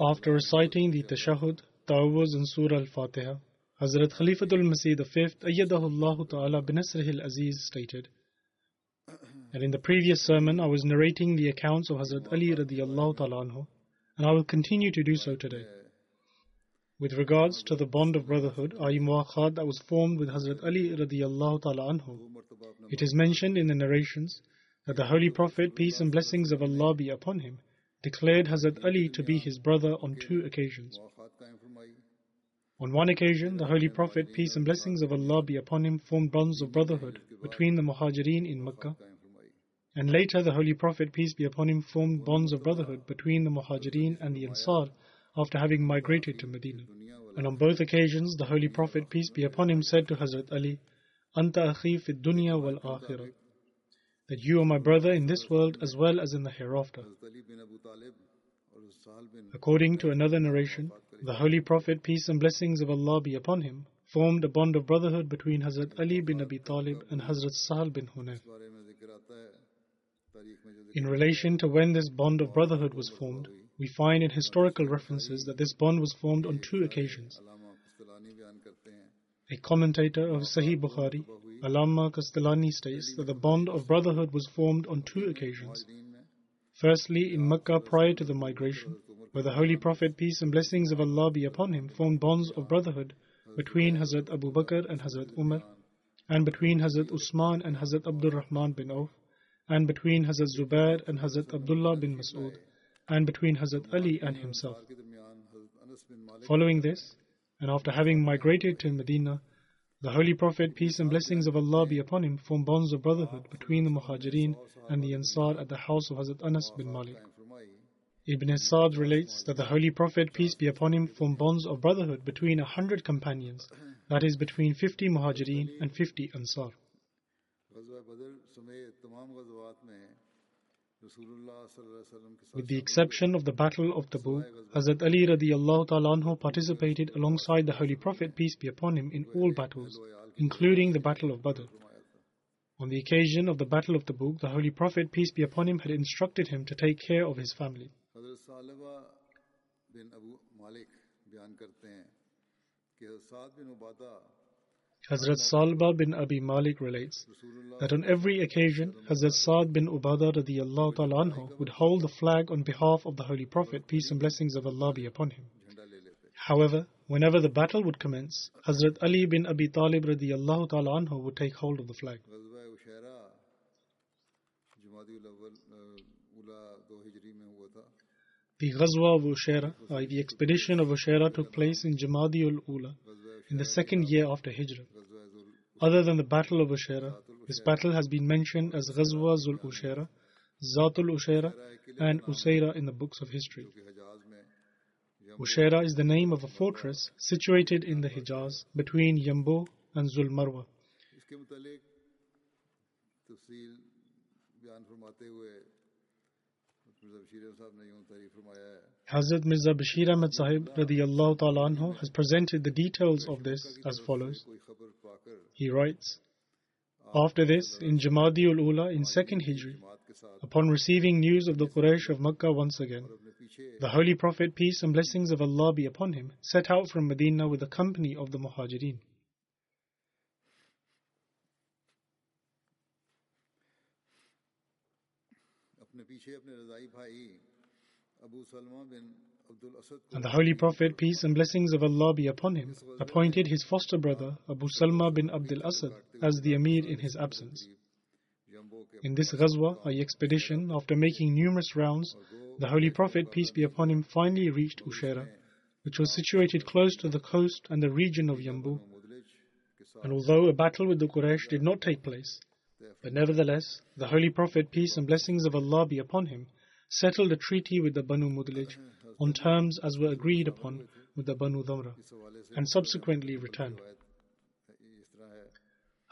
After reciting the Tashahud, Ta'awuz and Surah Al-Fatiha, Hazrat Khalifatul Masih V, Ayyadahullah Ta'ala binasrihil Aziz stated, and in the previous sermon I was narrating the accounts of Hazrat Ali radiallahu ta'ala anhu, and I will continue to do so today. With regards to the bond of brotherhood, i.e. mu'akhat that was formed with Hazrat Ali radiallahu ta'ala anhu, it is mentioned in the narrations that the Holy Prophet, peace and blessings of Allah be upon him, declared Hazrat Ali to be his brother on two occasions. On one occasion, the Holy Prophet, peace and blessings of Allah be upon him, formed bonds of brotherhood between the Muhajirin in Mecca. And later, the Holy Prophet, peace be upon him, formed bonds of brotherhood between the Muhajirin and the Ansar after having migrated to Medina. And on both occasions, the Holy Prophet, peace be upon him, said to Hazrat Ali, Anta akhi fi dunya wal akhirah that you are my brother in this world as well as in the hereafter. According to another narration, the Holy Prophet, peace and blessings of Allah be upon him, formed a bond of brotherhood between Hazrat Ali bin Abi Talib and Hazrat Sahal bin Hunayf. In relation to when this bond of brotherhood was formed, we find in historical references that this bond was formed on two occasions. A commentator of Sahih Bukhari, Alama Kastalani states that the bond of brotherhood was formed on two occasions. Firstly, in Mecca prior to the migration, where the Holy Prophet, peace and blessings of Allah be upon him, formed bonds of brotherhood between Hazrat Abu Bakr and Hazrat Umar, and between Hazrat Usman and Hazrat Abdul Rahman bin Auf, and between Hazrat Zubair and Hazrat Abdullah bin Mas'ud, and between Hazrat Ali and himself. Following this, and after having migrated to Medina, the Holy Prophet, peace and blessings of Allah be upon him, formed bonds of brotherhood between the Muhajirin and the Ansar at the house of Hazrat Anas bin Malik. Ibn Sa'd relates that the Holy Prophet, peace be upon him, formed bonds of brotherhood between a hundred companions, that is, between fifty Muhajirin and fifty Ansar. With the exception of the Battle of Tabuk, Hazrat Ali radiallahu ta'ala anhu participated alongside the Holy Prophet, peace be upon him, in all battles, including the Battle of Badr. On the occasion of the Battle of Tabuk, the Holy Prophet, peace be upon him, had instructed him to take care of his family. Hazrat Salba bin Abi Malik relates that on every occasion, Hazrat Sa'd bin Ubadah radiallahu ta'ala anhu would hold the flag on behalf of the Holy Prophet, peace and blessings of Allah be upon him. However, whenever the battle would commence, Hazrat Ali bin Abi Talib radiallahu ta'ala anhu would take hold of the flag. The Ghazwa of Ushaira, uh, the expedition of Ushaira took place in Jamadi ul Ula in the second year after Hijrah. Other than the Battle of Ushera, this battle has been mentioned as Ghazwa Zul Ushera, Zatul Ushera, and Usaira in the books of history. Ushera is the name of a fortress situated in the Hijaz between Yambo and Zulmarwa. بیان فرماتے ہوئے صاحب نے یوں تعریف فرمایا ہے Hazrat Mirza Bashir Ahmad Sahib has presented the details of this as follows. He writes, After this, in Jamadi ul-Ula, in 2nd Hijri, upon receiving news of the Quraysh of Makkah once again, the Holy Prophet, peace and blessings of Allah be upon him, set out from Medina with a company of the Muhajirin. And the Holy Prophet, peace and blessings of Allah be upon him, appointed his foster brother Abu Salma bin Abdul Asad as the Amir in his absence. In this Ghazwa, a expedition, after making numerous rounds, the Holy Prophet, peace be upon him, finally reached Ushera, which was situated close to the coast and the region of Yambu. And although a battle with the Quraysh did not take place, but nevertheless, the Holy Prophet, peace and blessings of Allah be upon him, settled a treaty with the Banu Mudlij on terms as were agreed upon with the Banu Dhamra and subsequently returned.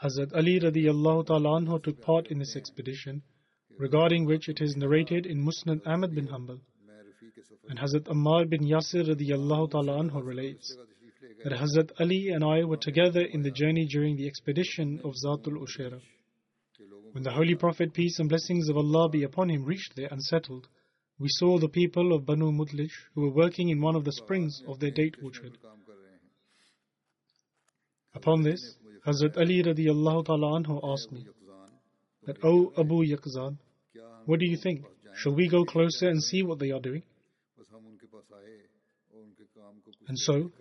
Hazrat Ali radiallahu ta'ala took part in this expedition, regarding which it is narrated in Musnad Ahmad bin Hanbal. And Hazrat Ammar bin Yasir radiallahu ta'ala relates that Hazrat Ali and I were together in the journey during the expedition of Zatul Ushera. When the Holy Prophet, peace and blessings of Allah be upon him, reached there and settled, we saw the people of Banu Mudlij who were working in one of the springs of their date orchard. Upon this, Hazrat Ali radiallahu ta'ala anhu asked me that, O oh Abu Yaqzan, what do you think? Shall we go closer and see what they are doing? And so,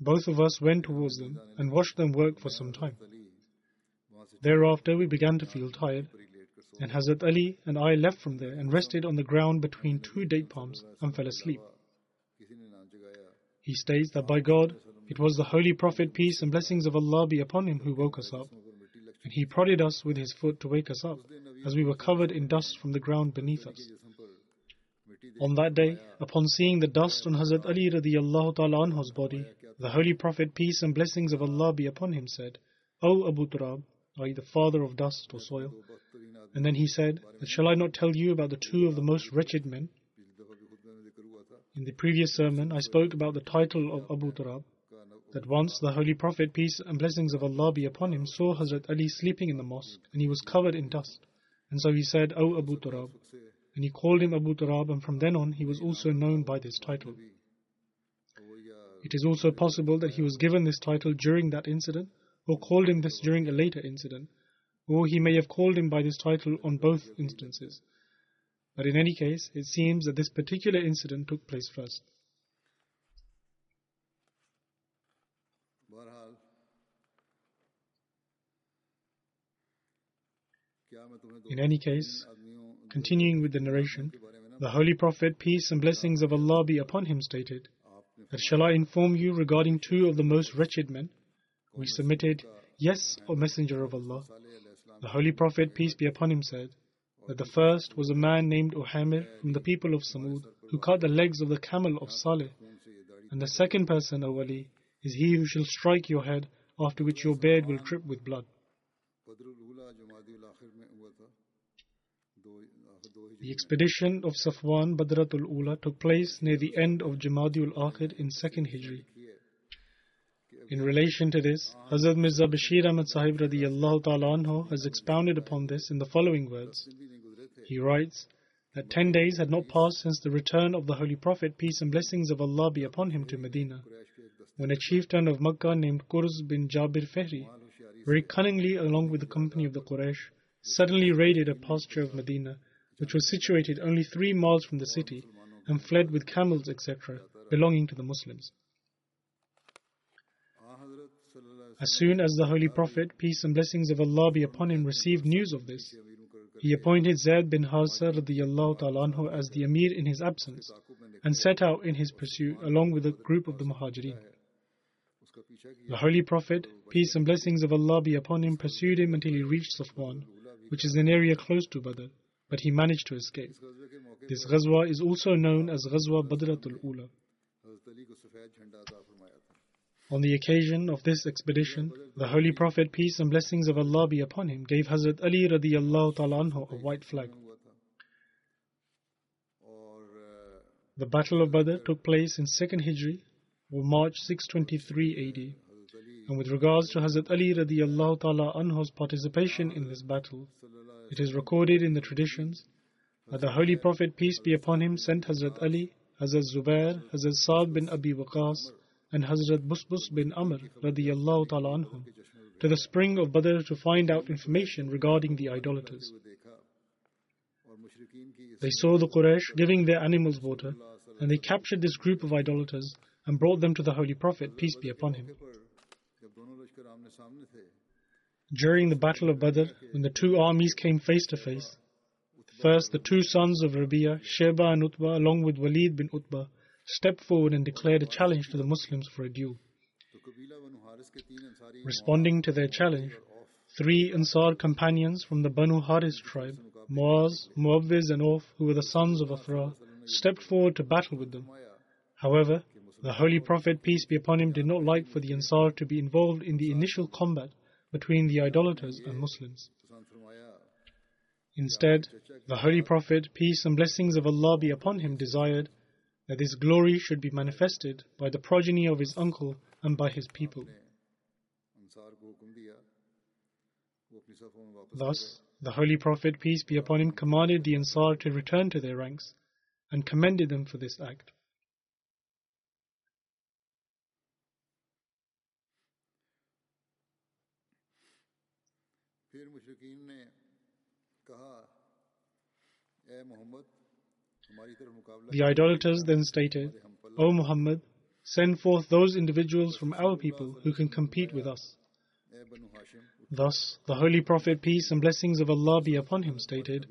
both of us went towards them and watched them work for some time. Thereafter, we began to feel tired, and Hazrat Ali and I left from there and rested on the ground between two date palms and fell asleep. He states that by God, it was the Holy Prophet, peace and blessings of Allah be upon him, who woke us up, and he prodded us with his foot to wake us up, as we were covered in dust from the ground beneath us. On that day, upon seeing the dust on Hazrat Ali radiallahu ta'ala anhu's body, the Holy Prophet, peace and blessings of Allah be upon him, said, O Abu Turab, i.e., the father of dust or soil. And then he said, Shall I not tell you about the two of the most wretched men? In the previous sermon, I spoke about the title of Abu Turab, that once the Holy Prophet, peace and blessings of Allah be upon him, saw Hazrat Ali sleeping in the mosque, and he was covered in dust. And so he said, O Abu Turab. And he called him Abu Turab, and from then on he was also known by this title. It is also possible that he was given this title during that incident or called him this during a later incident, or he may have called him by this title on both instances. But in any case, it seems that this particular incident took place first. In any case, continuing with the narration, the Holy Prophet, peace and blessings of Allah be upon him, stated that shall I inform you regarding two of the most wretched men, we submitted, Yes, O Messenger of Allah. The Holy Prophet, peace be upon him, said that the first was a man named Uhamir from the people of Samud who cut the legs of the camel of Saleh. And the second person, O Ali, is he who shall strike your head, after which your beard will drip with blood. The expedition of Safwan Badratul Ula took place near the end of Jamadiul Akhir in 2nd Hijri. In relation to this, Hazrat Mirza Bashir Ahmad Sahib radiallahu has expounded upon this in the following words. He writes that ten days had not passed since the return of the Holy Prophet, peace and blessings of Allah be upon him, to Medina, when a chieftain of Makkah named Qurz bin Jabir Fehri, very cunningly along with the company of the Quraysh, suddenly raided a pasture of Medina, which was situated only three miles from the city, and fled with camels, etc., belonging to the Muslims. As soon as the Holy Prophet, peace and blessings of Allah be upon him, received news of this, he appointed Zaid bin Harsa anhu as the Emir in his absence and set out in his pursuit along with a group of the Muhajirin. The Holy Prophet, peace and blessings of Allah be upon him, pursued him until he reached Safwan, which is an area close to Badr, but he managed to escape. This ghazwa is also known as Ghazwa Badratul Ula. On the occasion of this expedition, the Holy Prophet, peace and blessings of Allah be upon him, gave Hazrat Ali radiallahu ta'ala anhu a white flag. The Battle of Badr took place in 2nd Hijri, or March 623 AD. And with regards to Hazrat Ali radiallahu ta'ala anhu's participation in this battle, it is recorded in the traditions that the Holy Prophet, peace be upon him, sent Hazrat Ali, Hazrat Zubair, Hazrat Saad bin Abi Waqas, and Hazrat Busbus bin Amr radiallahu ta'ala anhum to the spring of Badr to find out information regarding the idolaters. They saw the Quraysh giving their animals water, and they captured this group of idolaters and brought them to the Holy Prophet, peace be upon him. During the Battle of Badr, when the two armies came face to face, first the two sons of Rabi'a, Sheba and Utbah, along with Walid bin Utbah, stepped forward and declared a challenge to the Muslims for a duel. Responding to their challenge, three Ansar companions from the Banu Haris tribe, Muaz, Muawwiz, and Auf, who were the sons of Afra, stepped forward to battle with them. However, the Holy Prophet, peace be upon him, did not like for the Ansar to be involved in the initial combat between the idolaters and Muslims. Instead, the Holy Prophet, peace and blessings of Allah be upon him, desired that his glory should be manifested by the progeny of his uncle and by his people. Thus, the Holy Prophet, peace be upon him, commanded the Ansar to return to their ranks and commended them for this act. The idolaters then stated, O Muhammad, send forth those individuals from our people who can compete with us. Thus, the Holy Prophet, peace and blessings of Allah be upon him, stated,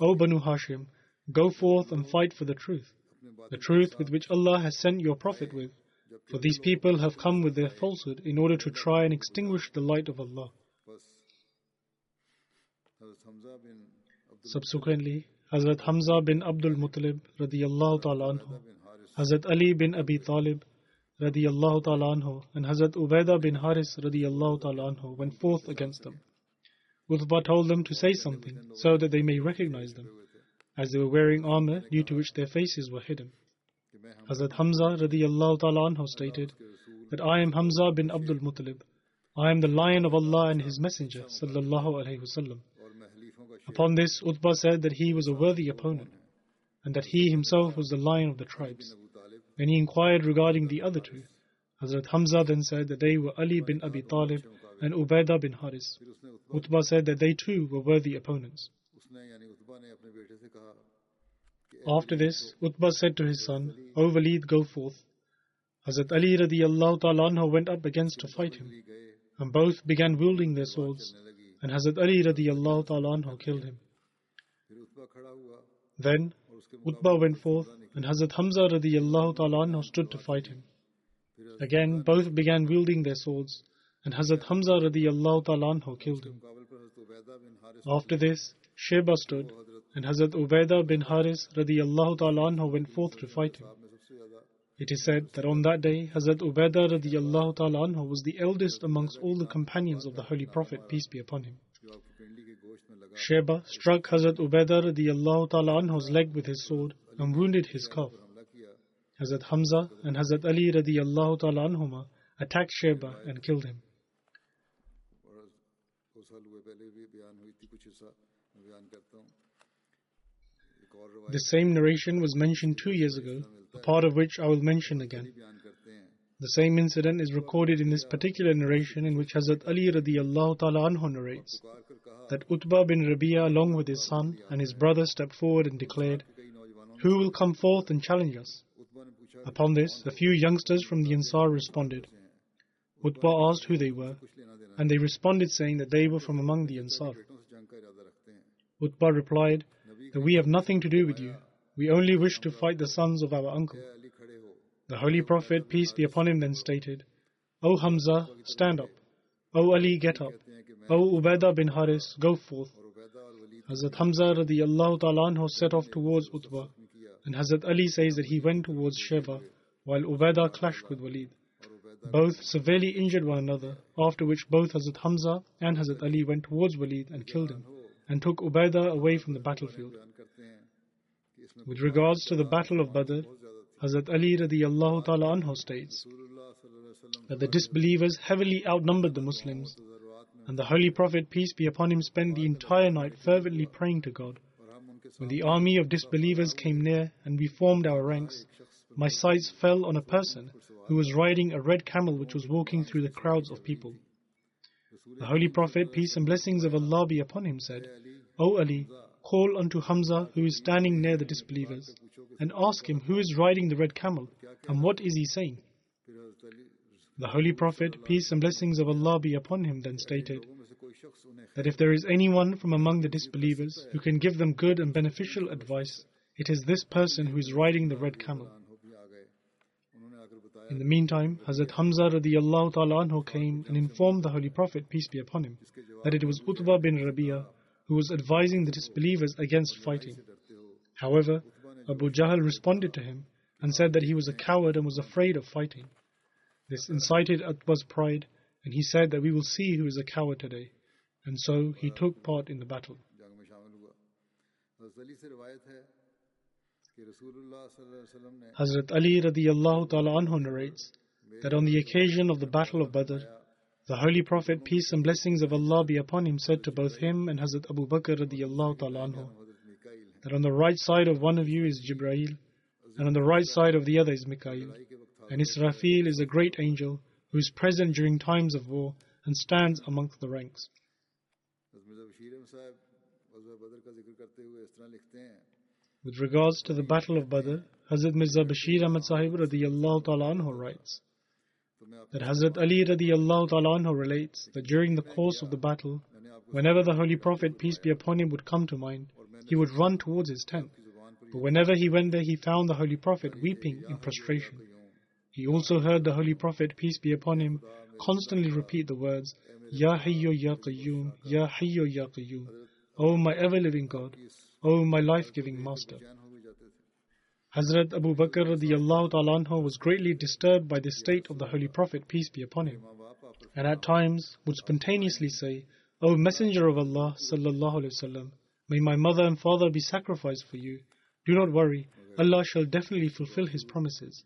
O Banu Hashim, go forth and fight for the truth, the truth with which Allah has sent your Prophet with, for these people have come with their falsehood in order to try and extinguish the light of Allah. Subsequently, Hazrat Hamza bin Abdul Muttalib radiyallahu ta'ala anhu, Hazrat Ali bin Abi Talib radiyallahu ta'ala anhu, and Hazrat Ubaidah bin Haris radiyallahu ta'ala went forth against them. Utbah told them to say something so that they may recognize them, as they were wearing armor due to which their faces were hidden. Hazrat Hamza radiyallahu ta'ala anhu stated that I am Hamza bin Abdul Muttalib. I am the lion of Allah and His Messenger sallallahu alayhi wasallam. Upon this, Utbah said that he was a worthy opponent and that he himself was the lion of the tribes. Then he inquired regarding the other two. Hazrat Hamza then said that they were Ali bin Abi Talib and Ubaidah bin Haris. Utbah said that they too were worthy opponents. After this, Utbah said to his son, O Walid, go forth. Hazrat Ali radiallahu ta'ala went up against to fight him, and both began wielding their swords and Hazrat Ali radiallahu ta'ala killed him. Then Utbah went forth and Hazrat Hamza radiallahu ta'ala stood to fight him. Again both began wielding their swords and Hazrat Hamza radiallahu ta'ala killed him. After this, Sheba stood and Hazrat Ubaidah bin Haris radiallahu ta'ala went forth to fight him. It is said that on that day, Hazrat Ubaidah radiallahu ta'ala anhu was the eldest amongst all the companions of the Holy Prophet, peace be upon him. Sheba struck Hazrat Ubaidah radiallahu ta'ala anhu's leg with his sword and wounded his calf. Hazrat Hamza and Hazrat Ali radiallahu ta'ala anhuma attacked Sheba and killed him. The same narration was mentioned two years ago part of which I will mention again. The same incident is recorded in this particular narration in which Hazrat Ali radiallahu ta'ala anhu narrates that Utbah bin Rabia along with his son and his brother stepped forward and declared, Who will come forth and challenge us? Upon this, a few youngsters from the Ansar responded. Utbah asked who they were, and they responded saying that they were from among the Ansar. Utbah replied that we have nothing to do with you, we only wish to fight the sons of our uncle. The Holy Prophet, peace be upon him, then stated, O Hamza, stand up. O Ali, get up. O Ubaidah bin Haris, go forth. Hazrat Hamza radiallahu ta'ala set off towards Utbah, and Hazrat Ali says that he went towards Sheba, while Ubaidah clashed with Walid. Both severely injured one another, after which both Hazrat Hamza and Hazrat Ali went towards Walid and killed him, and took Ubaidah away from the battlefield. With regards to the Battle of Badr, Hazrat Ali radiallahu ta'ala anhu states that the disbelievers heavily outnumbered the Muslims and the Holy Prophet, peace be upon him, spent the entire night fervently praying to God. When the army of disbelievers came near and we formed our ranks, my sights fell on a person who was riding a red camel which was walking through the crowds of people. The Holy Prophet, peace and blessings of Allah be upon him, said, O Ali, call unto Hamza, who is standing near the disbelievers, and ask him who is riding the red camel and what is he saying. The Holy Prophet, peace and blessings of Allah be upon him, then stated that if there is anyone from among the disbelievers who can give them good and beneficial advice, it is this person who is riding the red camel. In the meantime, Hazrat Hamza radiallahu ta'ala came and informed the Holy Prophet, peace be upon him, that it was Utbah bin Rabi'ah who was advising the disbelievers against fighting. However, Abu Jahl responded to him and said that he was a coward and was afraid of fighting. This incited Utbah's pride, and he said that we will see who is a coward today. And so he took part in the battle. Hazrat Ali radiallahu ta'ala anhu narrates that on the occasion of the Battle of Badr, the Holy Prophet, peace and blessings of Allah be upon him, said to both him and Hazrat Abu Bakr radiallahu ta'ala anhu, that on the right side of one of you is Jibrail, and on the right side of the other is Mikail. And Israfil is a great angel who is present during times of war and stands amongst the ranks. With regards to the Battle of Badr, Hazrat Mirza Bashir Ahmad Sahib writes, that Hazrat Ali radiallahu anhu relates that during the course of the battle, whenever the Holy Prophet, peace be upon him, would come to mind, he would run towards his tent. But whenever he went there, he found the Holy Prophet weeping in prostration. He also heard the Holy Prophet, peace be upon him, constantly repeat the words, Ya Hayyu Ya Qayyum, Ya Hayyu Ya Qayyum, O my ever living God, O my life giving Master. Hazrat Abu Bakr radiallahu ta'ala was greatly disturbed by the state of the Holy Prophet, peace be upon him, and at times would spontaneously say, O Messenger of Allah sallallahu alayhi wasallam, may my mother and father be sacrificed for you. Do not worry, Allah shall definitely fulfill His promises.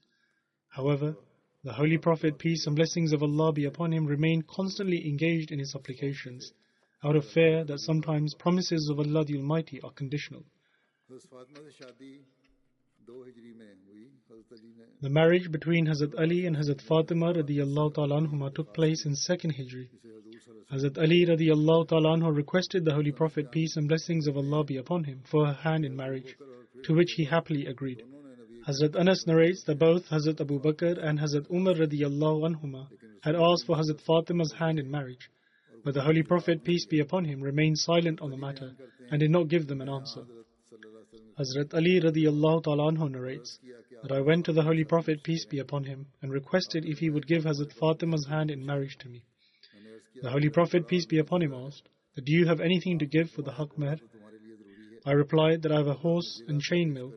However, the Holy Prophet, peace and blessings of Allah be upon him, remained constantly engaged in his supplications, out of fear that sometimes promises of Allah the Almighty are conditional. The marriage between Hazrat Ali and Hazrat Fatima radiallahu ta'ala took place in second Hijri. Hazrat Ali radiallahu ta'ala requested the Holy Prophet peace and blessings of Allah be upon him for her hand in marriage, to which he happily agreed. Hazrat Anas narrates that both Hazrat Abu Bakr and Hazrat Umar radiallahu anhuma had asked for Hazrat Fatima's hand in marriage, but the Holy Prophet peace be upon him remained silent on the matter and did not give them an answer. Hazrat Ali radiallahu ta'ala narrates that I went to the Holy Prophet, peace be upon him, and requested if he would give Hazrat Fatima's hand in marriage to me. The Holy Prophet, peace be upon him, asked, Do you have anything to give for the Haq I replied that I have a horse and chain mail.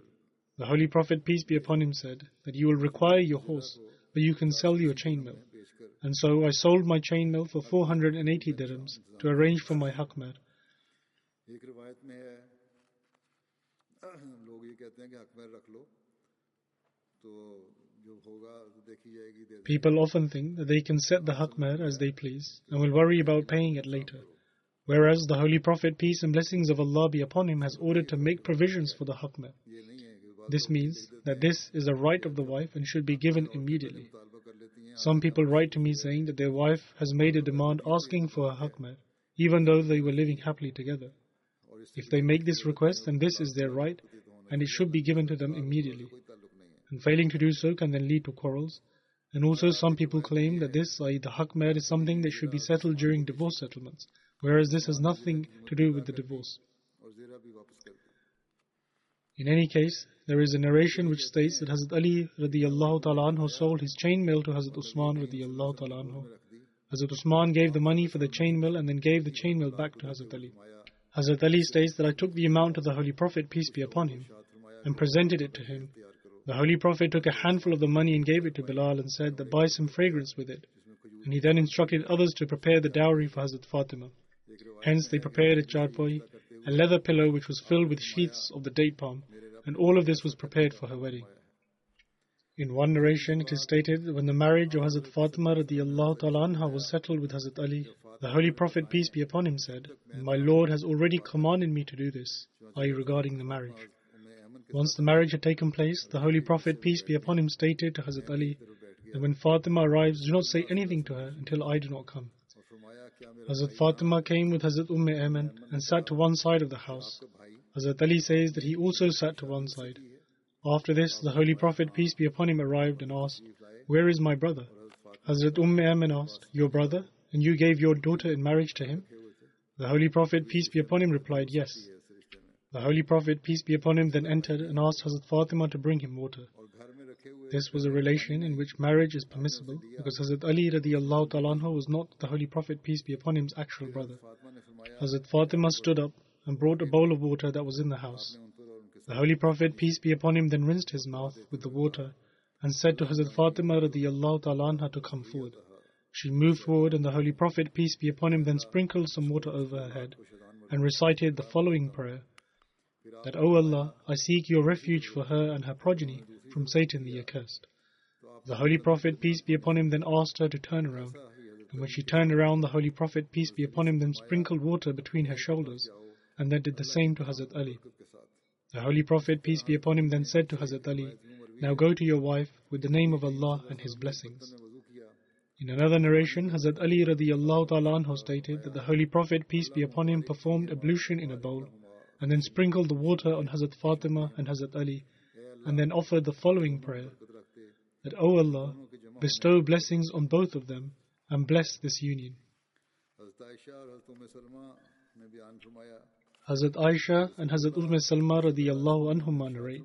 The Holy Prophet, peace be upon him, said that you will require your horse, but you can sell your chain mail. And so I sold my chain mail for 480 dirhams to arrange for my Haq People often think that they can set the haq mehr as they please and will worry about paying it later. Whereas the Holy Prophet, peace and blessings of Allah be upon him, has ordered to make provisions for the haq mehr. This means that this is a right of the wife and should be given immediately. Some people write to me saying that their wife has made a demand asking for a haq mehr, even though they were living happily together. If they make this request, then this is their right and it should be given to them immediately. And failing to do so can then lead to quarrels. And also, some people claim that this, i.e., the haq is something that should be settled during divorce settlements, whereas this has nothing to do with the divorce. In any case, there is a narration which states that Hazrat Ali radiallahu ta'ala anhu sold his chainmail to Hazrat Usman radiallahu ta'ala anhu. Hazrat Usman gave the money for the chainmail and then gave the chainmail back to Hazrat Ali. Hazrat Ali states that I took the amount of the Holy Prophet, peace be upon him, and presented it to him. The Holy Prophet took a handful of the money and gave it to Bilal and said that buy some fragrance with it. And he then instructed others to prepare the dowry for Hazrat Fatima. Hence they prepared a charpoy, a leather pillow which was filled with sheaths of the date palm, and all of this was prepared for her wedding. In one narration, it is stated that when the marriage of Hazrat Fatima radiallahu was settled with Hazrat Ali, the Holy Prophet, peace be upon him, said, My Lord has already commanded me to do this, i.e., regarding the marriage. Once the marriage had taken place, the Holy Prophet, peace be upon him, stated to Hazrat Ali that when Fatima arrives, do not say anything to her until I do not come. Hazrat Fatima came with Hazrat Umm Ayman and sat to one side of the house. Hazrat Ali says that he also sat to one side. After this, the Holy Prophet, peace be upon him, arrived and asked, Where is my brother? Hazrat Umm Ayman asked, Your brother? And you gave your daughter in marriage to him? The Holy Prophet, peace be upon him, replied, Yes. The Holy Prophet, peace be upon him, then entered and asked Hazrat Fatima to bring him water. This was a relation in which marriage is permissible because Hazrat Ali radiallahu ta'ala was not the Holy Prophet, peace be upon him's actual brother. Hazrat Fatima stood up and brought a bowl of water that was in the house. The Holy Prophet, peace be upon him, then rinsed his mouth with the water and said to Hazrat Fatima radiallahu ta'ala to come forward. She moved forward and the Holy Prophet, peace be upon him, then sprinkled some water over her head and recited the following prayer that, O Allah, I seek your refuge for her and her progeny from Satan the accursed. The Holy Prophet, peace be upon him, then asked her to turn around. And when she turned around, the Holy Prophet, peace be upon him, then sprinkled water between her shoulders and then did the same to Hazrat Ali. The Holy Prophet, peace be upon him, then said to Hazrat Ali, Now go to your wife with the name of Allah and His blessings. In another narration, Hazrat Ali radiallahu ta'ala stated that the Holy Prophet, peace be upon him, performed ablution in a bowl and then sprinkled the water on Hazrat Fatima and Hazrat Ali and then offered the following prayer that, O Allah, bestow blessings on both of them and bless this union. Hazrat Aisha and Hazrat Umm Salma radiallahu anhuma narrate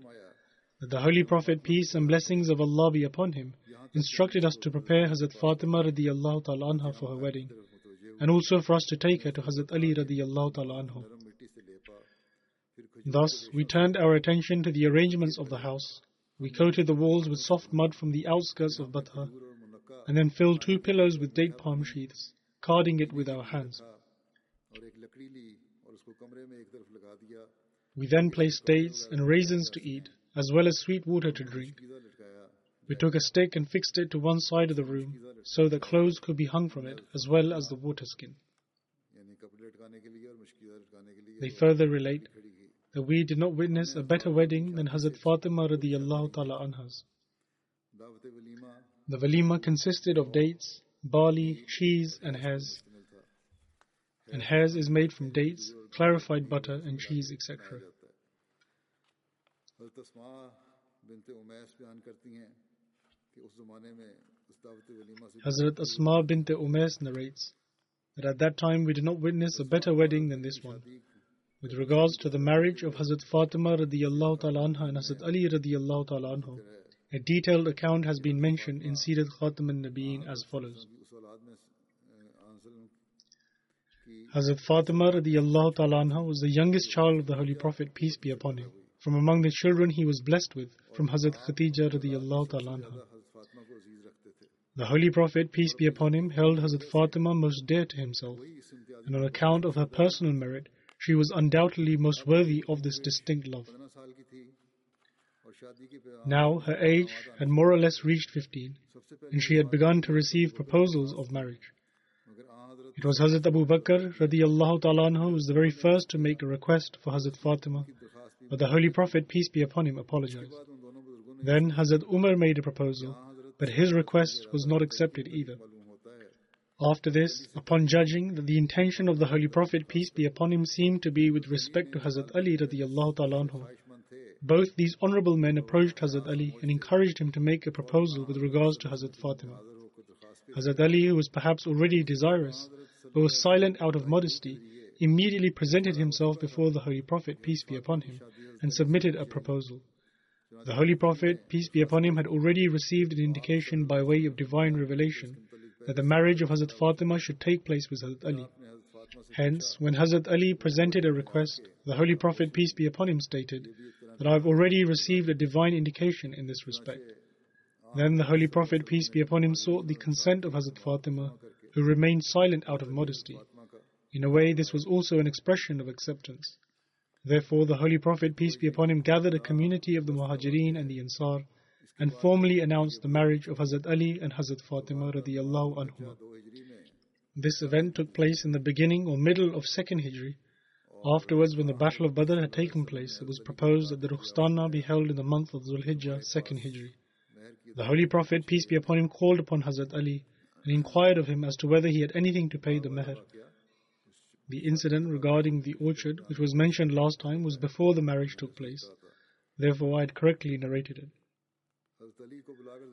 that the Holy Prophet, peace and blessings of Allah be upon him, instructed us to prepare Hazrat Fatima radiallahu ta'ala anha for her wedding, and also for us to take her to Hazrat Ali radiallahu ta'ala anhu. Thus, we turned our attention to the arrangements of the house. We coated the walls with soft mud from the outskirts of Batha, and then filled two pillows with date palm sheaths, carding it with our hands. We then placed dates and raisins to eat, as well as sweet water to drink. We took a stick and fixed it to one side of the room so that clothes could be hung from it, as well as the water skin. They further relate that we did not witness a better wedding than Hazrat Fatima radiallahu ta'ala anha's. The walima consisted of dates, barley, cheese, and hais. And hais is made from dates, clarified butter, and cheese, etc. Hazrat Asma bint Umais narrates that at that time we did not witness a better wedding than this one. With regards to the marriage of Hazrat Fatima radiallahu ta'ala anha and Hazrat Ali radiallahu ta'ala anhu, a detailed account has been mentioned in Sirat Khatam al-Nabiyeen as follows. Hazrat Fatima radiallahu ta'ala anha was the youngest child of the Holy Prophet, peace be upon him. From among the children he was blessed with, from Hazrat Khadija radiallahu ta'ala anha. The Holy Prophet, peace be upon him, held Hazrat Fatima most dear to himself, and on account of her personal merit, she was undoubtedly most worthy of this distinct love. Now her age had more or less reached 15, and she had begun to receive proposals of marriage. It was Hazrat Abu Bakr radiallahu ta'ala who was the very first to make a request for Hazrat Fatima, but the Holy Prophet, peace be upon him, apologized. Then Hazrat Umar made a proposal, but his request was not accepted either. After this, upon judging that the intention of the Holy Prophet, peace be upon him, seemed to be with respect to Hazrat Ali radiallahu ta'ala both these honorable men approached Hazrat Ali and encouraged him to make a proposal with regards to Hazrat Fatima. Hazrat Ali, who was perhaps already desirous, but was silent out of modesty, immediately presented himself before the Holy Prophet, peace be upon him, and submitted a proposal. The Holy Prophet, peace be upon him, had already received an indication by way of divine revelation that the marriage of Hazrat Fatima should take place with Hazrat Ali. Hence, when Hazrat Ali presented a request, the Holy Prophet, peace be upon him, stated that I have already received a divine indication in this respect. Then the Holy Prophet, peace be upon him, sought the consent of Hazrat Fatima, who remained silent out of modesty. In a way, this was also an expression of acceptance. Therefore, the Holy Prophet, peace be upon him, gathered a community of the Muhajirin and the Ansar and formally announced the marriage of Hazrat Ali and Hazrat Fatima radiallahu. This event took place in the beginning or middle of second Hijri. Afterwards, when the Battle of Badr had taken place, it was proposed that the Rukhsatana be held in the month of Zulhijjah, second Hijri. The Holy Prophet, peace be upon him, called upon Hazrat Ali and inquired of him as to whether he had anything to pay the meher. The incident regarding the orchard, which was mentioned last time, was before the marriage took place. Therefore, I had correctly narrated it.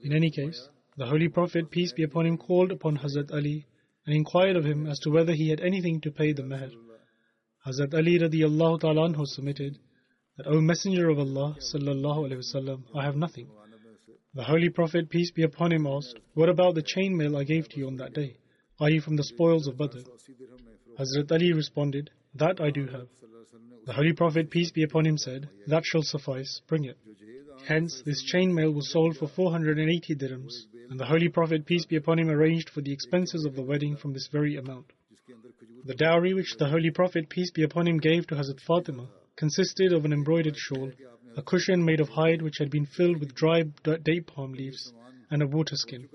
In any case, the Holy Prophet, peace be upon him, called upon Hazrat Ali and inquired of him as to whether he had anything to pay the meher. Hazrat Ali radiallahu ta'ala submitted that, O Messenger of Allah, sallallahu alayhi wasallam, I have nothing. The Holy Prophet, peace be upon him, asked, What about the chainmail I gave to you on that day, Are you from the spoils of Badr? Hazrat Ali responded, That I do have. The Holy Prophet, peace be upon him, said, That shall suffice, bring it. Hence, this chainmail was sold for 480 dirhams, and the Holy Prophet, peace be upon him, arranged for the expenses of the wedding from this very amount. The dowry which the Holy Prophet, peace be upon him, gave to Hazrat Fatima consisted of an embroidered shawl a cushion made of hide which had been filled with dry date palm leaves, and a water skin.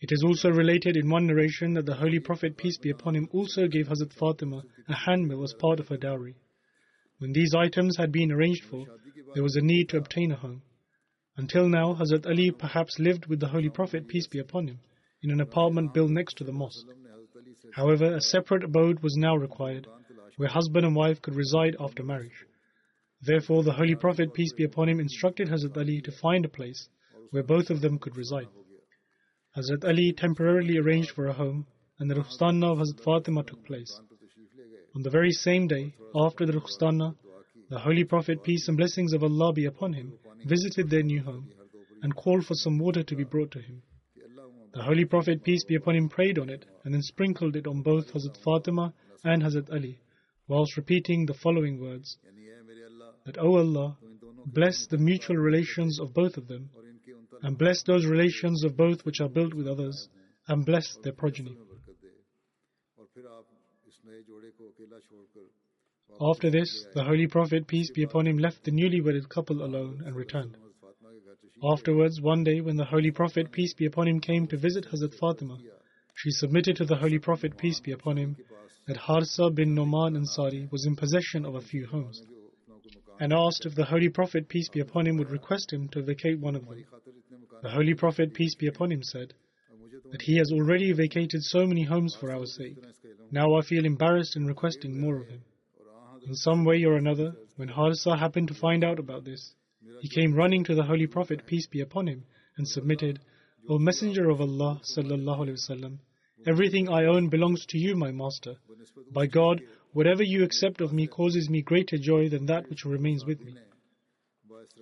It is also related in one narration that the Holy Prophet, peace be upon him, also gave Hazrat Fatima a handmill as part of her dowry. When these items had been arranged for, there was a need to obtain a home. Until now, Hazrat Ali perhaps lived with the Holy Prophet, peace be upon him, in an apartment built next to the mosque. However, a separate abode was now required, where husband and wife could reside after marriage. Therefore, the Holy Prophet, peace be upon him, instructed Hazrat Ali to find a place where both of them could reside. Hazrat Ali temporarily arranged for a home, and the Rukhsatana of Hazrat Fatima took place. On the very same day, after the Rukhsatana, the Holy Prophet, peace and blessings of Allah be upon him, visited their new home and called for some water to be brought to him. The Holy Prophet, peace be upon him, prayed on it and then sprinkled it on both Hazrat Fatima and Hazrat Ali, whilst repeating the following words. But, O oh Allah, bless the mutual relations of both of them, and bless those relations of both which are built with others, and bless their progeny. After this, the Holy Prophet, peace be upon him, left the newly wedded couple alone and returned. Afterwards, one day, when the Holy Prophet, peace be upon him, came to visit Hazrat Fatima, she submitted to the Holy Prophet, peace be upon him, that Harsa bin Noman Ansari was in possession of a few homes and asked if the Holy Prophet, peace be upon him, would request him to vacate one of them. The Holy Prophet, peace be upon him, said that he has already vacated so many homes for our sake. Now I feel embarrassed in requesting more of him. In some way or another, when Harsa happened to find out about this, he came running to the Holy Prophet, peace be upon him, and submitted, O Messenger of Allah, sallallahu alaihi wasallam, Everything I own belongs to you, my master. By God, whatever you accept of me causes me greater joy than that which remains with me.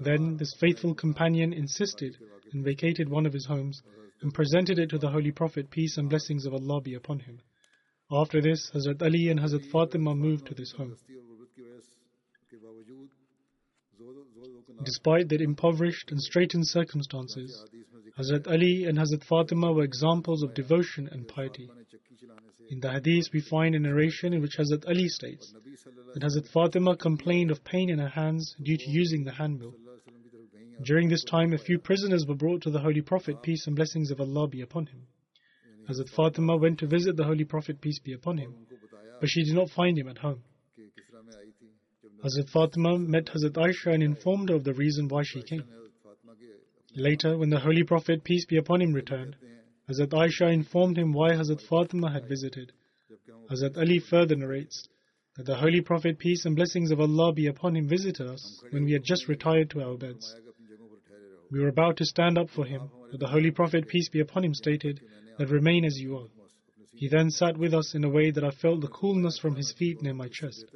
Then this faithful companion insisted and vacated one of his homes and presented it to the Holy Prophet, peace and blessings of Allah be upon him. After this, Hazrat Ali and Hazrat Fatima moved to this home. Despite their impoverished and straitened circumstances, Hazrat Ali and Hazrat Fatima were examples of devotion and piety. In the hadith, we find a narration in which Hazrat Ali states that Hazrat Fatima complained of pain in her hands due to using the handmill. During this time, a few prisoners were brought to the Holy Prophet, peace and blessings of Allah be upon him. Hazrat Fatima went to visit the Holy Prophet, peace be upon him, but she did not find him at home. Hazrat Fatima met Hazrat Aisha and informed her of the reason why she came. Later, when the Holy Prophet, peace be upon him, returned, Hazrat Aisha informed him why Hazrat Fatima had visited. Hazrat Ali further narrates that the Holy Prophet, peace and blessings of Allah be upon him, visited us when we had just retired to our beds. We were about to stand up for him, but the Holy Prophet, peace be upon him, stated that remain as you are. He then sat with us in a way that I felt the coolness from his feet near my chest.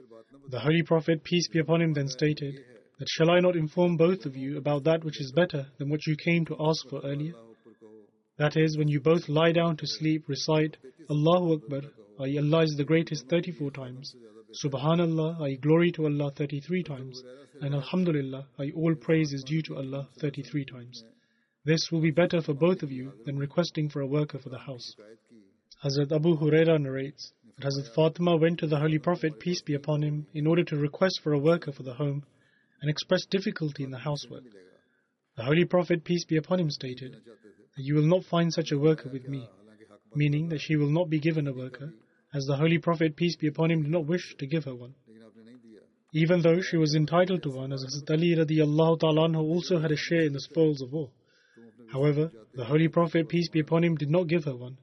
The Holy Prophet, peace be upon him, then stated, but shall I not inform both of you about that which is better than what you came to ask for earlier? That is, when you both lie down to sleep, recite Allahu Akbar, I Allah is the greatest 34 times, Subhanallah, I glory to Allah 33 times, and Alhamdulillah, I all praise is due to Allah 33 times. This will be better for both of you than requesting for a worker for the house. Hazrat Abu Huraira narrates that Hazrat Fatima went to the Holy Prophet, peace be upon him, in order to request for a worker for the home and expressed difficulty in the housework. The Holy Prophet, peace be upon him, stated that you will not find such a worker with me, meaning that she will not be given a worker, as the Holy Prophet, peace be upon him, did not wish to give her one. Even though she was entitled to one, as Hazrat Ali radiallahu anhu also had a share in the spoils of war. However, the Holy Prophet, peace be upon him, did not give her one,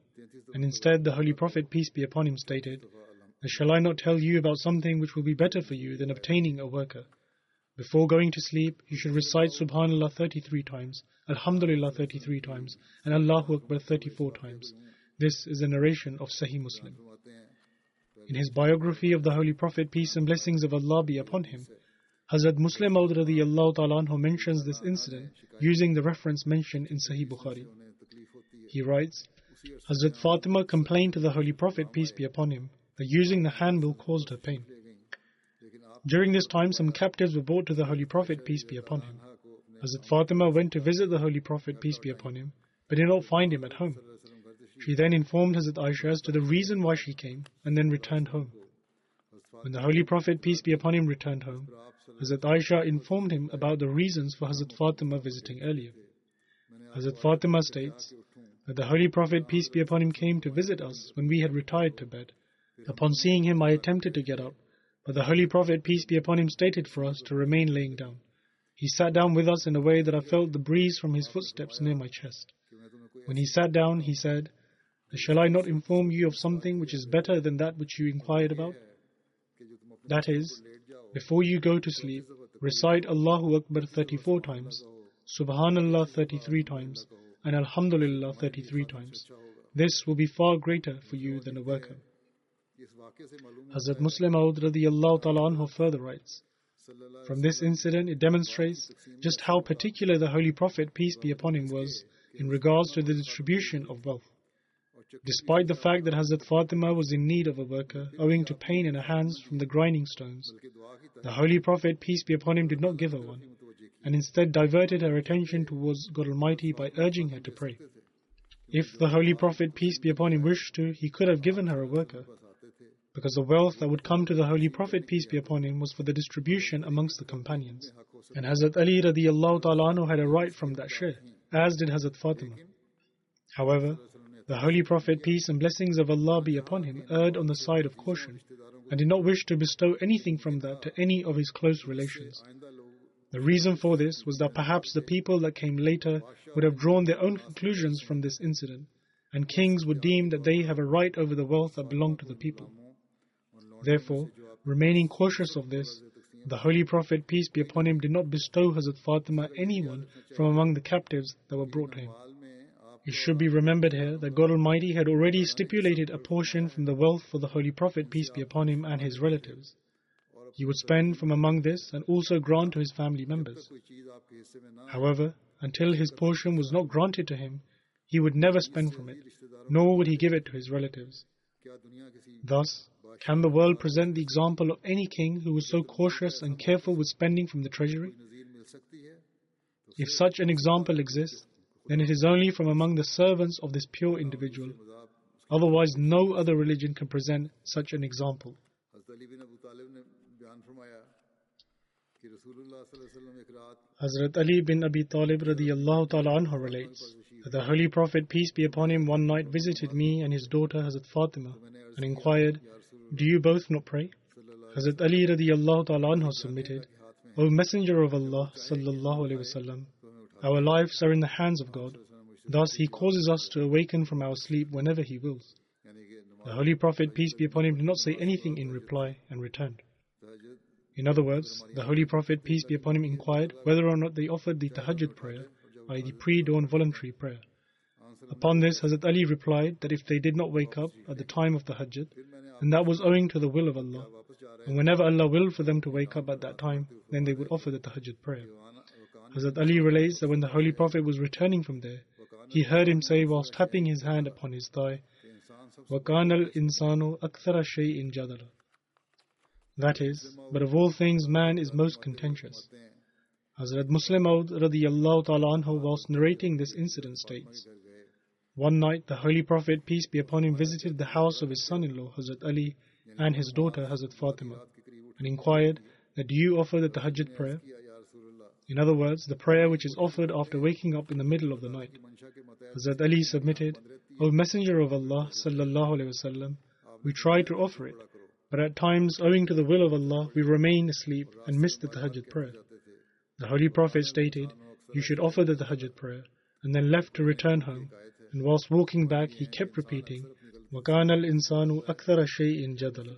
and instead the Holy Prophet, peace be upon him, stated, Shall I not tell you about something which will be better for you than obtaining a worker? Before going to sleep, you should recite Subhanallah 33 times, Alhamdulillah 33 times, and Allahu Akbar 34 times. This is a narration of Sahih Muslim. In his biography of the Holy Prophet, peace and blessings of Allah be upon him, Hazrat Musleh Maud anhu mentions this incident using the reference mentioned in Sahih Bukhari. He writes, Hazrat Fatima complained to the Holy Prophet, peace be upon him, that using the handmill caused her pain. During this time, some captives were brought to the Holy Prophet, peace be upon him. Hazrat Fatima went to visit the Holy Prophet, peace be upon him, but did not find him at home. She then informed Hazrat Aisha as to the reason why she came and then returned home. When the Holy Prophet, peace be upon him, returned home, Hazrat Aisha informed him about the reasons for Hazrat Fatima visiting earlier. Hazrat Fatima states that the Holy Prophet, peace be upon him, came to visit us when we had retired to bed. Upon seeing him, I attempted to get up, but the Holy Prophet, peace be upon him, stated for us to remain laying down. He sat down with us in a way that I felt the breeze from his footsteps near my chest. When he sat down, he said, Shall I not inform you of something which is better than that which you inquired about? That is, before you go to sleep, recite Allahu Akbar 34 times, Subhanallah 33 times, and Alhamdulillah 33 times. This will be far greater for you than a worker. Hazrat Musleh Maud radiallahu ta'ala anhu further writes, From this incident, it demonstrates just how particular the Holy Prophet, peace be upon him, was in regards to the distribution of wealth. Despite the fact that Hazrat Fatima was in need of a worker, owing to pain in her hands from the grinding stones, the Holy Prophet, peace be upon him, did not give her one, and instead diverted her attention towards God Almighty by urging her to pray. If the Holy Prophet, peace be upon him, wished to, he could have given her a worker, because the wealth that would come to the Holy Prophet, peace be upon him, was for the distribution amongst the companions. And Hazrat Ali radiallahu ta'ala anhu had a right from that share, as did Hazrat Fatima. However, the Holy Prophet, peace and blessings of Allah be upon him, erred on the side of caution, and did not wish to bestow anything from that to any of his close relations. The reason for this was that perhaps the people that came later would have drawn their own conclusions from this incident, and kings would deem that they have a right over the wealth that belonged to the people. Therefore, remaining cautious of this, the Holy Prophet, peace be upon him, did not bestow Hazrat Fatima anyone from among the captives that were brought to him. It should be remembered here that God Almighty had already stipulated a portion from the wealth for the Holy Prophet, peace be upon him, and his relatives. He would spend from among this and also grant to his family members. However, until his portion was not granted to him, he would never spend from it, nor would he give it to his relatives. Thus, can the world present the example of any king who was so cautious and careful with spending from the treasury? If such an example exists, then it is only from among the servants of this pure individual. Otherwise, no other religion can present such an example. Hazrat Ali bin Abi Talib radiallahu ta'ala anhu relates that the Holy Prophet, peace be upon him, one night visited me and his daughter Hazrat Fatima and inquired, Do you both not pray? Hazrat Ali radiallahu ta'ala submitted, O Messenger of Allah sallallahu alayhi wasallam, our lives are in the hands of God. Thus, He causes us to awaken from our sleep whenever He wills. The Holy Prophet, peace be upon him, did not say anything in reply and returned. In other words, the Holy Prophet, peace be upon him, inquired whether or not they offered the tahajjud prayer, i.e., the pre dawn voluntary prayer. Upon this, Hazrat Ali replied that if they did not wake up at the time of the tahajjud, and that was owing to the will of Allah. And whenever Allah willed for them to wake up at that time, then they would offer the tahajjud prayer. Hazrat Ali relates that when the Holy Prophet was returning from there, he heard him say whilst tapping his hand upon his thigh, وَكَانَ الْإِنسَانُ أَكْثَرَ شَيْءٍ جَدَلًا That is, but of all things man is most contentious. Hazrat Musleh Maud radiyallahu ta'ala anhu whilst narrating this incident states, one night, the Holy Prophet, peace be upon him, visited the house of his son in law, Hazrat Ali, and his daughter, Hazrat Fatima, and inquired, that you offer the tahajjud prayer? In other words, the prayer which is offered after waking up in the middle of the night. Hazrat Ali submitted, O Messenger of Allah, sallallahu alaihi wasallam, we try to offer it, but at times, owing to the will of Allah, we remain asleep and miss the tahajjud prayer. The Holy Prophet stated, You should offer the tahajjud prayer, and then left to return home, and whilst walking back, he kept repeating, al insanu أَكْثَرَ in jadal."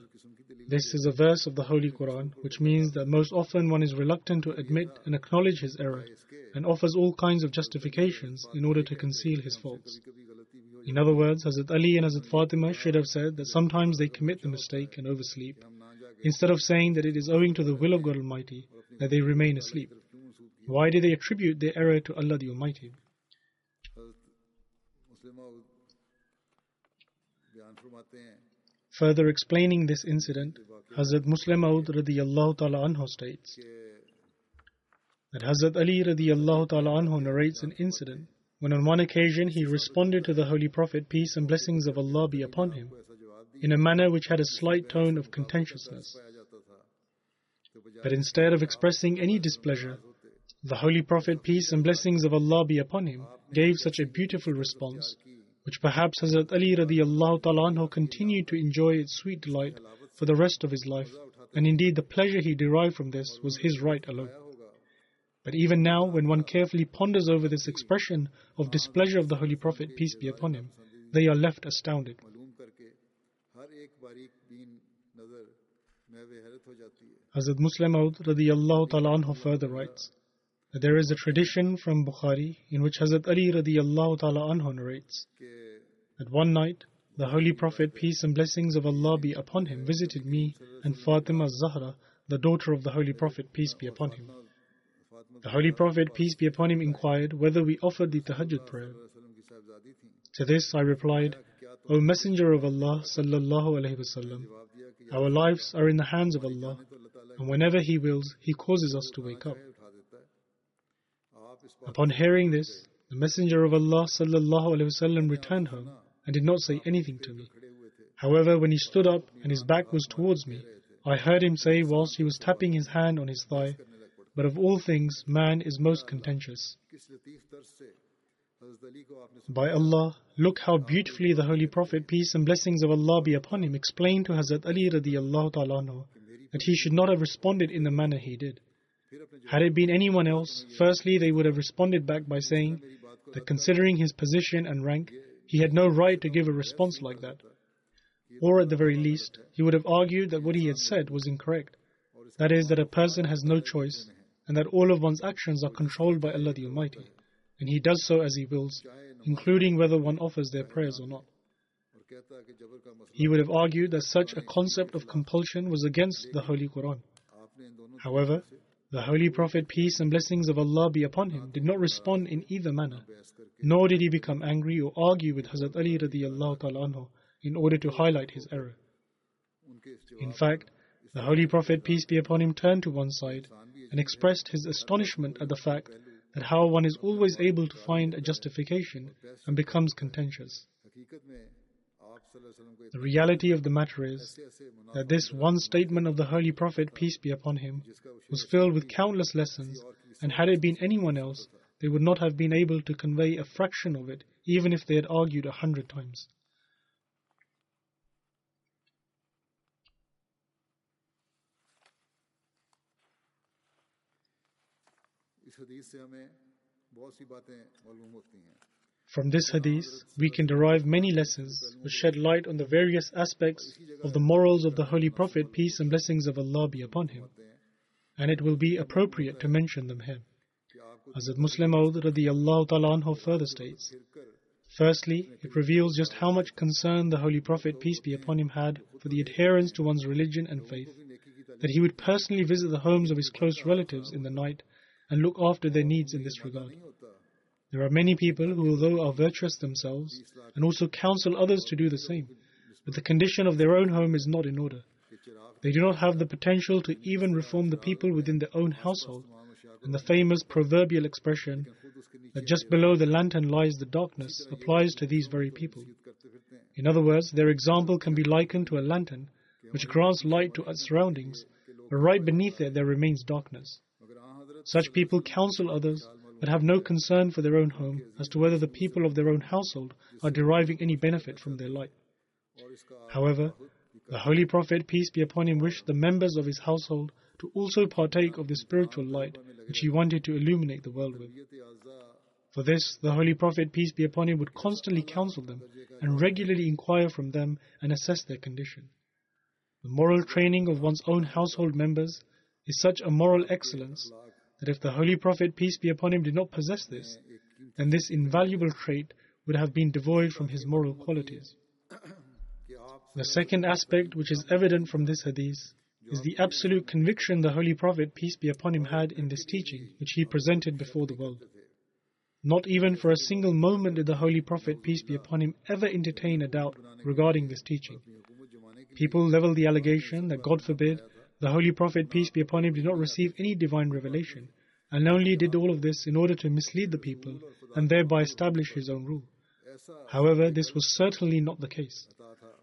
This is a verse of the Holy Quran, which means that most often one is reluctant to admit and acknowledge his error and offers all kinds of justifications in order to conceal his faults. In other words, Hazrat Ali and Hazrat Fatima should have said that sometimes they commit the mistake and oversleep, instead of saying that it is owing to the will of God Almighty that they remain asleep. Why do they attribute their error to Allah the Almighty? Further explaining this incident, Hazrat Musleh Maud radiyallahu ta'ala anhu states that Hazrat Ali radiyallahu ta'ala anhu narrates an incident when on one occasion he responded to the Holy Prophet, peace and blessings of Allah be upon him, in a manner which had a slight tone of contentiousness. But instead of expressing any displeasure, the Holy Prophet, peace and blessings of Allah be upon him, gave such a beautiful response which perhaps Hazrat Ali radiallahu ta'ala continued to enjoy its sweet delight for the rest of his life, and indeed the pleasure he derived from this was his right alone. But even now, when one carefully ponders over this expression of displeasure of the Holy Prophet, peace be upon him, they are left astounded. Hazrat Musleh Maud radiallahu ta'ala further writes, that there is a tradition from Bukhari in which Hazrat Ali radiallahu ta'ala anhu narrates that one night the Holy Prophet, peace and blessings of Allah be upon him, visited me and Fatima Zahra, the daughter of the Holy Prophet, peace be upon him. The Holy Prophet, peace be upon him, inquired whether we offered the tahajjud prayer. To this I replied, O Messenger of Allah, sallallahu alayhi wasallam, our lives are in the hands of Allah, and whenever He wills, He causes us to wake up. Upon hearing this, the Messenger of Allah وسلم, returned home and did not say anything to me. However, when he stood up and his back was towards me, I heard him say whilst he was tapping his hand on his thigh, But of all things, man is most contentious. By Allah, look how beautifully the Holy Prophet, peace and blessings of Allah be upon him, explained to Hazrat Ali radiallahu that he should not have responded in the manner he did. Had it been anyone else, firstly, they would have responded back by saying that considering his position and rank, he had no right to give a response like that. Or at the very least, he would have argued that what he had said was incorrect. That is, that a person has no choice and that all of one's actions are controlled by Allah the Almighty, and He does so as He wills, including whether one offers their prayers or not. He would have argued that such a concept of compulsion was against the Holy Quran. However, the Holy Prophet, peace and blessings of Allah be upon him, did not respond in either manner, nor did he become angry or argue with Hazrat Ali radiallahu ta'ala anhu in order to highlight his error. In fact, the Holy Prophet, peace be upon him, turned to one side and expressed his astonishment at the fact that how one is always able to find a justification and becomes contentious. The reality of the matter is that this one statement of the Holy Prophet, peace be upon him, was filled with countless lessons, and had it been anyone else, they would not have been able to convey a fraction of it, even if they had argued a hundred times. From this hadith, we can derive many lessons which shed light on the various aspects of the morals of the Holy Prophet, peace and blessings of Allah be upon him, and it will be appropriate to mention them here. Hazrat Musleh Maud radiallahu ta'ala further states, Firstly, it reveals just how much concern the Holy Prophet, peace be upon him, had for the adherence to one's religion and faith, that he would personally visit the homes of his close relatives in the night and look after their needs in this regard. There are many people who, although are virtuous themselves, and also counsel others to do the same, but the condition of their own home is not in order. They do not have the potential to even reform the people within their own household, and the famous proverbial expression that just below the lantern lies the darkness applies to these very people. In other words, their example can be likened to a lantern which grants light to its surroundings, but right beneath it there remains darkness. Such people counsel others but have no concern for their own home as to whether the people of their own household are deriving any benefit from their light. However, the Holy Prophet, peace be upon him, wished the members of his household to also partake of the spiritual light which he wanted to illuminate the world with. For this, the Holy Prophet, peace be upon him, would constantly counsel them and regularly inquire from them and assess their condition. The moral training of one's own household members is such a moral excellence that if the Holy Prophet, peace be upon him, did not possess this, then this invaluable trait would have been devoid from his moral qualities. The second aspect which is evident from this hadith is the absolute conviction the Holy Prophet, peace be upon him, had in this teaching which he presented before the world. Not even for a single moment did the Holy Prophet, peace be upon him, ever entertain a doubt regarding this teaching. People level the allegation that, God forbid, the Holy Prophet, peace be upon him, did not receive any divine revelation, and only did all of this in order to mislead the people and thereby establish his own rule. However, this was certainly not the case.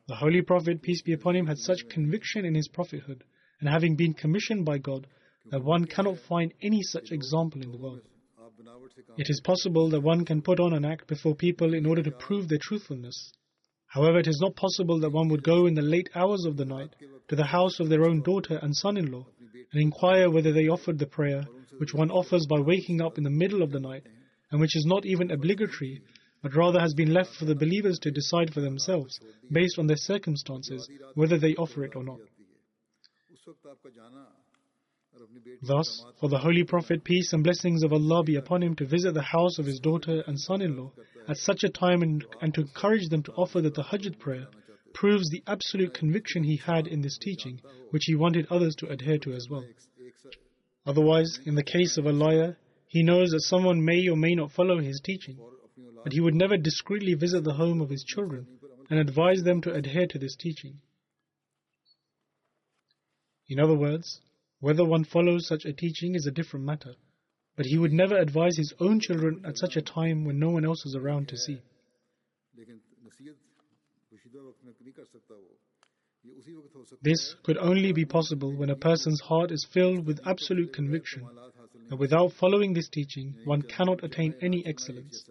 The Holy Prophet, peace be upon him, had such conviction in his prophethood and having been commissioned by God that one cannot find any such example in the world. It is possible that one can put on an act before people in order to prove their truthfulness. However, it is not possible that one would go in the late hours of the night to the house of their own daughter and son in law and inquire whether they offered the prayer which one offers by waking up in the middle of the night and which is not even obligatory but rather has been left for the believers to decide for themselves, based on their circumstances, whether they offer it or not. Thus, for the Holy Prophet, peace and blessings of Allah be upon him, to visit the house of his daughter and son in law at such a time and, and to encourage them to offer the Tahajjud prayer proves the absolute conviction he had in this teaching, which he wanted others to adhere to as well. Otherwise, in the case of a liar, he knows that someone may or may not follow his teaching but he would never discreetly visit the home of his children and advise them to adhere to this teaching. In other words, whether one follows such a teaching is a different matter, but he would never advise his own children at such a time when no one else is around to see. This could only be possible when a person's heart is filled with absolute conviction that without following this teaching, one cannot attain any excellence.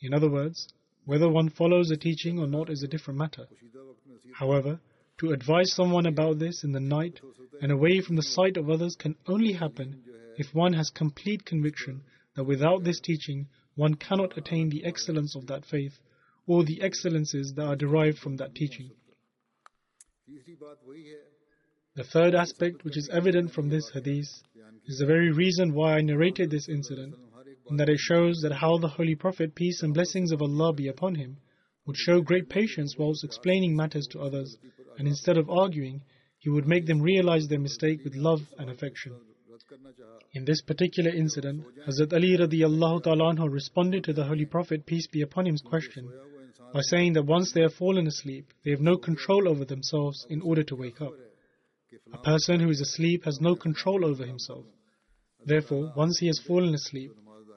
In other words, whether one follows a teaching or not is a different matter. However, to advise someone about this in the night and away from the sight of others can only happen if one has complete conviction that without this teaching one cannot attain the excellence of that faith or the excellences that are derived from that teaching. The third aspect which is evident from this hadith is the very reason why I narrated this incident and that it shows that how the Holy Prophet, peace and blessings of Allah be upon him, would show great patience whilst explaining matters to others, and instead of arguing, he would make them realize their mistake with love and affection. In this particular incident, Hazrat Ali radiallahu ta'ala responded to the Holy Prophet, peace be upon him's question, by saying that once they have fallen asleep, they have no control over themselves in order to wake up. A person who is asleep has no control over himself. Therefore, once he has fallen asleep,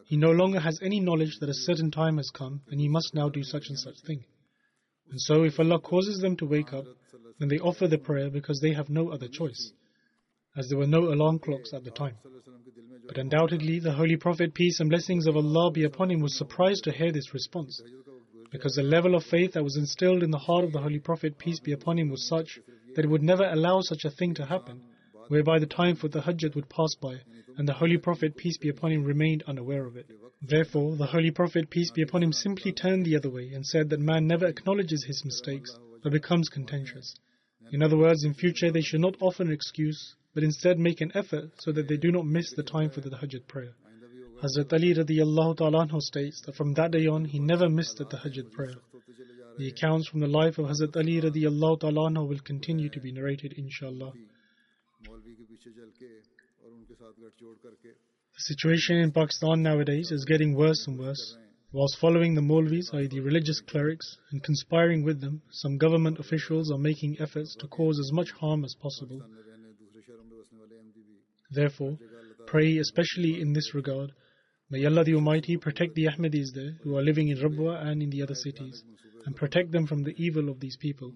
he no longer has any knowledge that a certain time has come and he must now do such and such thing. And so, if Allah causes them to wake up, then they offer the prayer because they have no other choice, as there were no alarm clocks at the time. But undoubtedly, the Holy Prophet, peace and blessings of Allah be upon him, was surprised to hear this response, because the level of faith that was instilled in the heart of the Holy Prophet, peace be upon him, was such that it would never allow such a thing to happen, whereby the time for the Hajjat would pass by and the Holy Prophet, peace be upon him, remained unaware of it. Therefore, the Holy Prophet, peace be upon him, simply turned the other way and said that man never acknowledges his mistakes, but becomes contentious. In other words, in future they should not offer an excuse, but instead make an effort so that they do not miss the time for the Tahajjud prayer. Hazrat Ali radiallahu ta'ala states that from that day on he never missed the Tahajjud prayer. The accounts from the life of Hazrat Ali radiallahu ta'ala will continue to be narrated inshallah. The situation in Pakistan nowadays is getting worse and worse. Whilst following the Maulvis, i.e., the religious clerics, and conspiring with them, some government officials are making efforts to cause as much harm as possible. Therefore, pray especially in this regard. May Allah the Almighty protect the Ahmadis there who are living in Rabwa and in the other cities, and protect them from the evil of these people.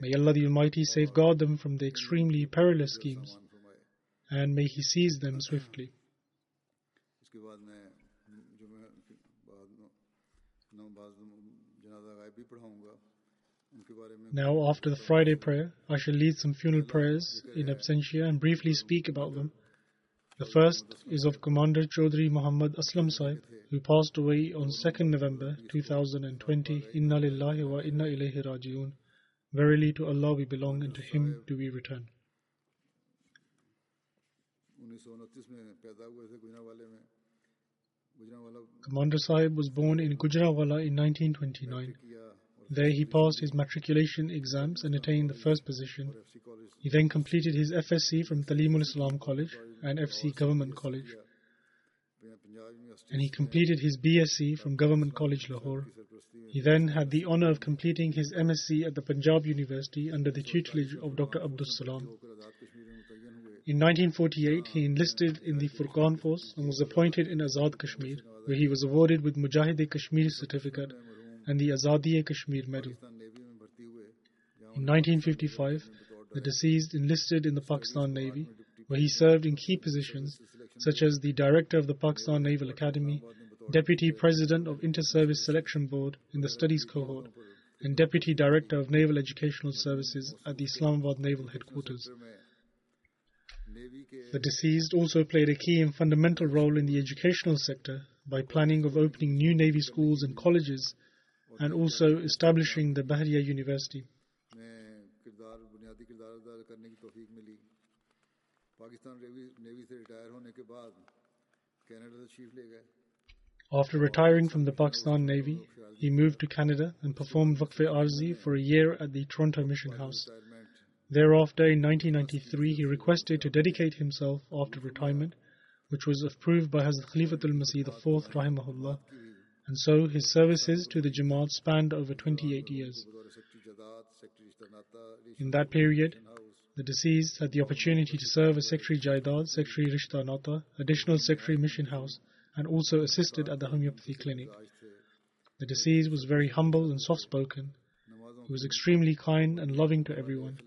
May Allah the Almighty safeguard them from the extremely perilous schemes and may He seize them swiftly. Now, after the Friday prayer, I shall lead some funeral prayers in absentia and briefly speak about them. The first is of Commander Chaudhry Muhammad Aslam Sahib, who passed away on 2nd November 2020. Inna lillahi wa inna ilayhi raji'un. Verily to Allah we belong and to Him do we return. Commander Sahib was born in Gujranwala in 1929. There he passed his matriculation exams and attained the first position. He then completed his FSc from Talimul Islam College and FC Government College. And he completed his BSc from Government College Lahore. He then had the honor of completing his MSc at the Punjab University under the tutelage of Dr. Abdus Salam. In 1948, he enlisted in the Furqan force and was appointed in Azad Kashmir, where he was awarded with Mujahid Kashmir certificate and the Azadi Kashmir medal. In 1955, the deceased enlisted in the Pakistan Navy, where he served in key positions such as the Director of the Pakistan Naval Academy, Deputy President of Inter-Service Selection Board in the Studies Cohort, and Deputy Director of Naval Educational Services at the Islamabad Naval Headquarters the deceased also played a key and fundamental role in the educational sector by planning of opening new Navy schools and colleges and also establishing the Bahria University. After retiring from the Pakistan Navy, he moved to Canada and performed Waqf-e Arzi for a year at the Toronto Mission House. Thereafter, in 1993, he requested to dedicate himself after retirement, which was approved by Hazrat Khalifatul Masih IV, rahimahullah, and so his services to the Jamaat spanned over 28 years. In that period, the deceased had the opportunity to serve as Secretary Jaidad, Secretary Rishta Nata, Additional Secretary Mission House, and also assisted at the homeopathy clinic. The deceased was very humble and soft spoken. He was extremely kind and loving to everyone.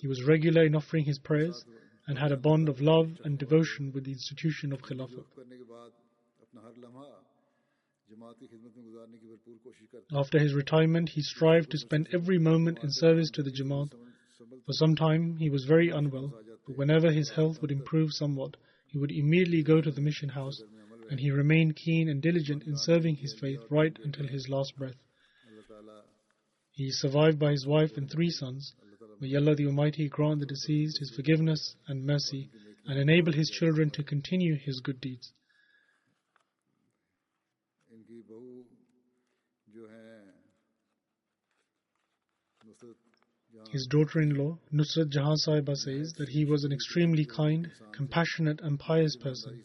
He was regular in offering his prayers and had a bond of love and devotion with the institution of Khilafah. After his retirement, he strived to spend every moment in service to the Jamaat. For some time, he was very unwell, but whenever his health would improve somewhat, he would immediately go to the mission house, and he remained keen and diligent in serving his faith right until his last breath. He is survived by his wife and three sons. May Allah the Almighty grant the deceased His forgiveness and mercy and enable His children to continue His good deeds. His daughter in law, Nusrat Jahan Sahiba, says that he was an extremely kind, compassionate, and pious person.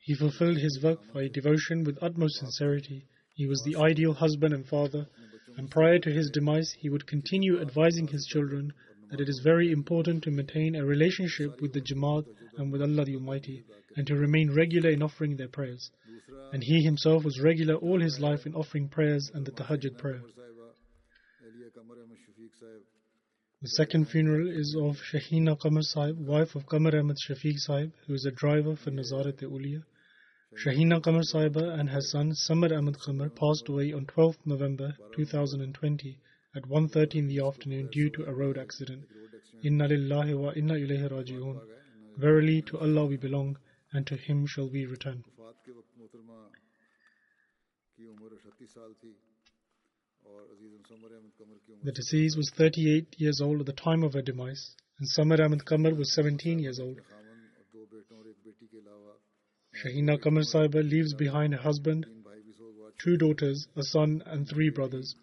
He fulfilled his work by devotion with utmost sincerity. He was the ideal husband and father and prior to his demise, he would continue advising his children that it is very important to maintain a relationship with the Jamaat and with Allah the Almighty and to remain regular in offering their prayers. And he himself was regular all his life in offering prayers and the Tahajjud prayer. The second funeral is of Shahina Qamar Sahib, wife of Qamar Ahmed Shafiq Sahib, who is a driver for Nazarat-e-Uliya. Shahina Qamar Saiba and her son Samar Ahmad Qamar passed away on 12 November 2020 at 1.30 in the afternoon due to a road accident. Inna lillahi wa inna ilayhi raji'un. Verily to Allah we belong and to Him shall we return. The deceased was 38 years old at the time of her demise, and Samar Ahmad Qamar was 17 years old. Shahina Kamal Sahiba leaves behind a husband, two daughters, a son, and three brothers.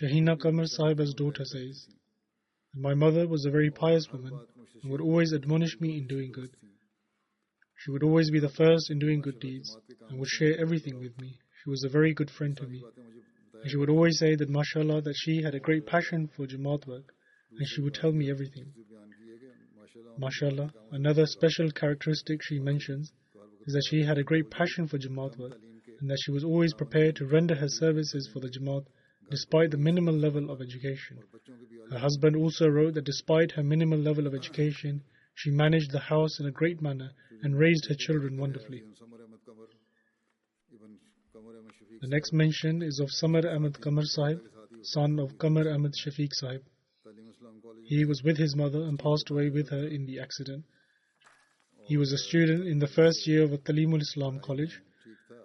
Shahina Kamal Sahiba's daughter says, My mother was a very pious woman and would always admonish me in doing good. She would always be the first in doing good deeds and would share everything with me. She was a very good friend to me. And she would always say that, mashallah, that she had a great passion for Jamaat work and she would tell me everything. MashaAllah, another special characteristic she mentions is that she had a great passion for Jamaat work and that she was always prepared to render her services for the Jamaat despite the minimal level of education. Her husband also wrote that despite her minimal level of education, she managed the house in a great manner and raised her children wonderfully. The next mention is of Samar Ahmad Qamar Sahib, son of Qamar Ahmad Shafiq Sahib. He was with his mother and passed away with her in the accident. He was a student in the first year of Talimul Islam College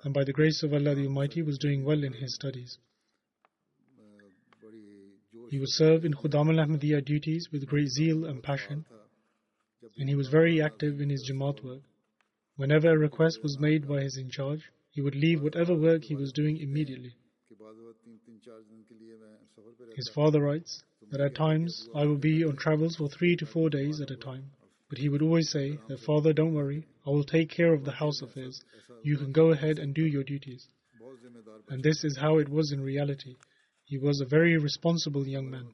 and by the grace of Allah the Almighty was doing well in his studies. He would serve in Khudam al Ahmadiyya duties with great zeal and passion and he was very active in his Jamaat work. Whenever a request was made by his in charge, he would leave whatever work he was doing immediately. His father writes that at times I would be on travels for three to four days at a time, but he would always say that, Father, don't worry, I will take care of the house affairs. You can go ahead and do your duties. And this is how it was in reality. He was a very responsible young man.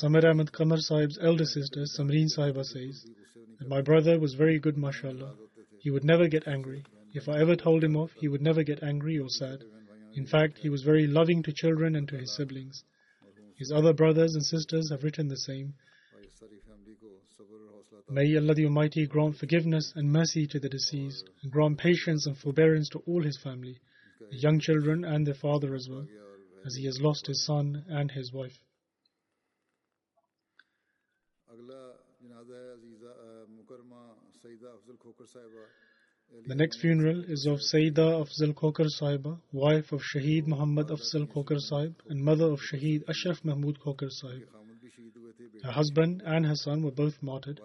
Samir Ahmad Qamar Sahib's elder sister, Samreen Sahiba, says that my brother was very good, mashallah. He would never get angry. If I ever told him off, he would never get angry or sad. In fact, he was very loving to children and to his siblings. His other brothers and sisters have written the same. May Allah the Almighty grant forgiveness and mercy to the deceased, and grant patience and forbearance to all his family, the young children and their father as well, as he has lost his son and his wife. The next funeral is of Sayyidah Afzal Khokar Sahiba, wife of Shaheed Muhammad Afzal Khokar Sahib and mother of Shaheed Ashraf Mahmood Khokar Sahib. Her husband and her son were both martyred.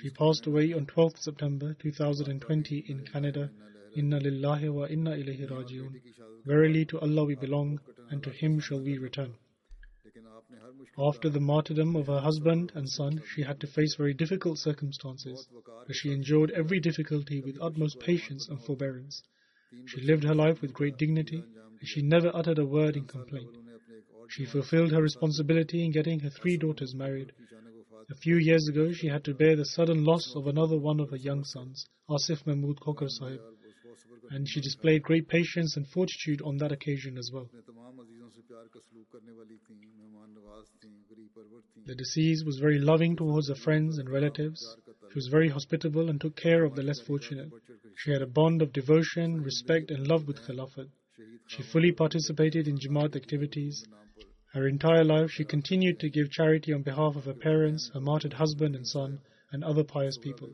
She passed away on 12 September 2020 in Canada. Inna lillahi wa inna ilayhi rajiun. Verily to Allah we belong and to Him shall we return. After the martyrdom of her husband and son, she had to face very difficult circumstances, but she endured every difficulty with utmost patience and forbearance. She lived her life with great dignity, and she never uttered a word in complaint. She fulfilled her responsibility in getting her three daughters married. A few years ago, she had to bear the sudden loss of another one of her young sons, Asif Mahmood Khokar Sahib, and she displayed great patience and fortitude on that occasion as well. The deceased was very loving towards her friends and relatives. She was very hospitable and took care of the less fortunate. She had a bond of devotion, respect, and love with Khilafat. She fully participated in Jamaat activities. Her entire life, she continued to give charity on behalf of her parents, her martyred husband and son, and other pious people.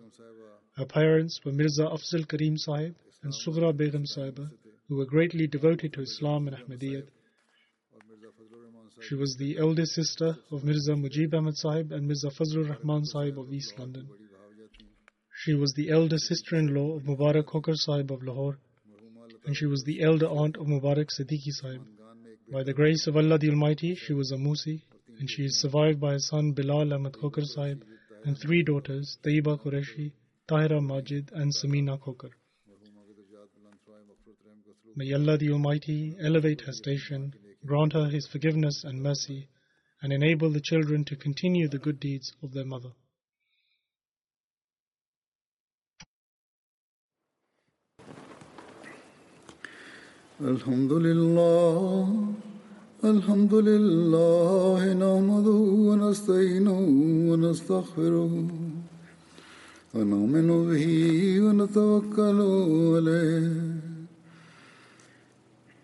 Her parents were Mirza Afzal Karim Sahib and Sugra Begum Sahiba, who were greatly devoted to Islam and Ahmadiyat. She was the elder sister of Mirza Mujib Ahmad Sahib and Mirza Fazlur Rahman Sahib of East London. She was the elder sister in law of Mubarak Khokar Sahib of Lahore, and she was the elder aunt of Mubarak Siddiqui Sahib. By the grace of Allah the Almighty, she was a Musi, and she is survived by her son Bilal Ahmad Khokar Sahib and three daughters, Taiba Qureshi, Tahira Majid, and Samina Khokar. May Allah the Almighty elevate her station grant her His forgiveness and mercy, and enable the children to continue the good deeds of their mother. الحمد لله الحمد لله نحمده ونستعينه ونستغفره ونؤمن به ونتوكل عليه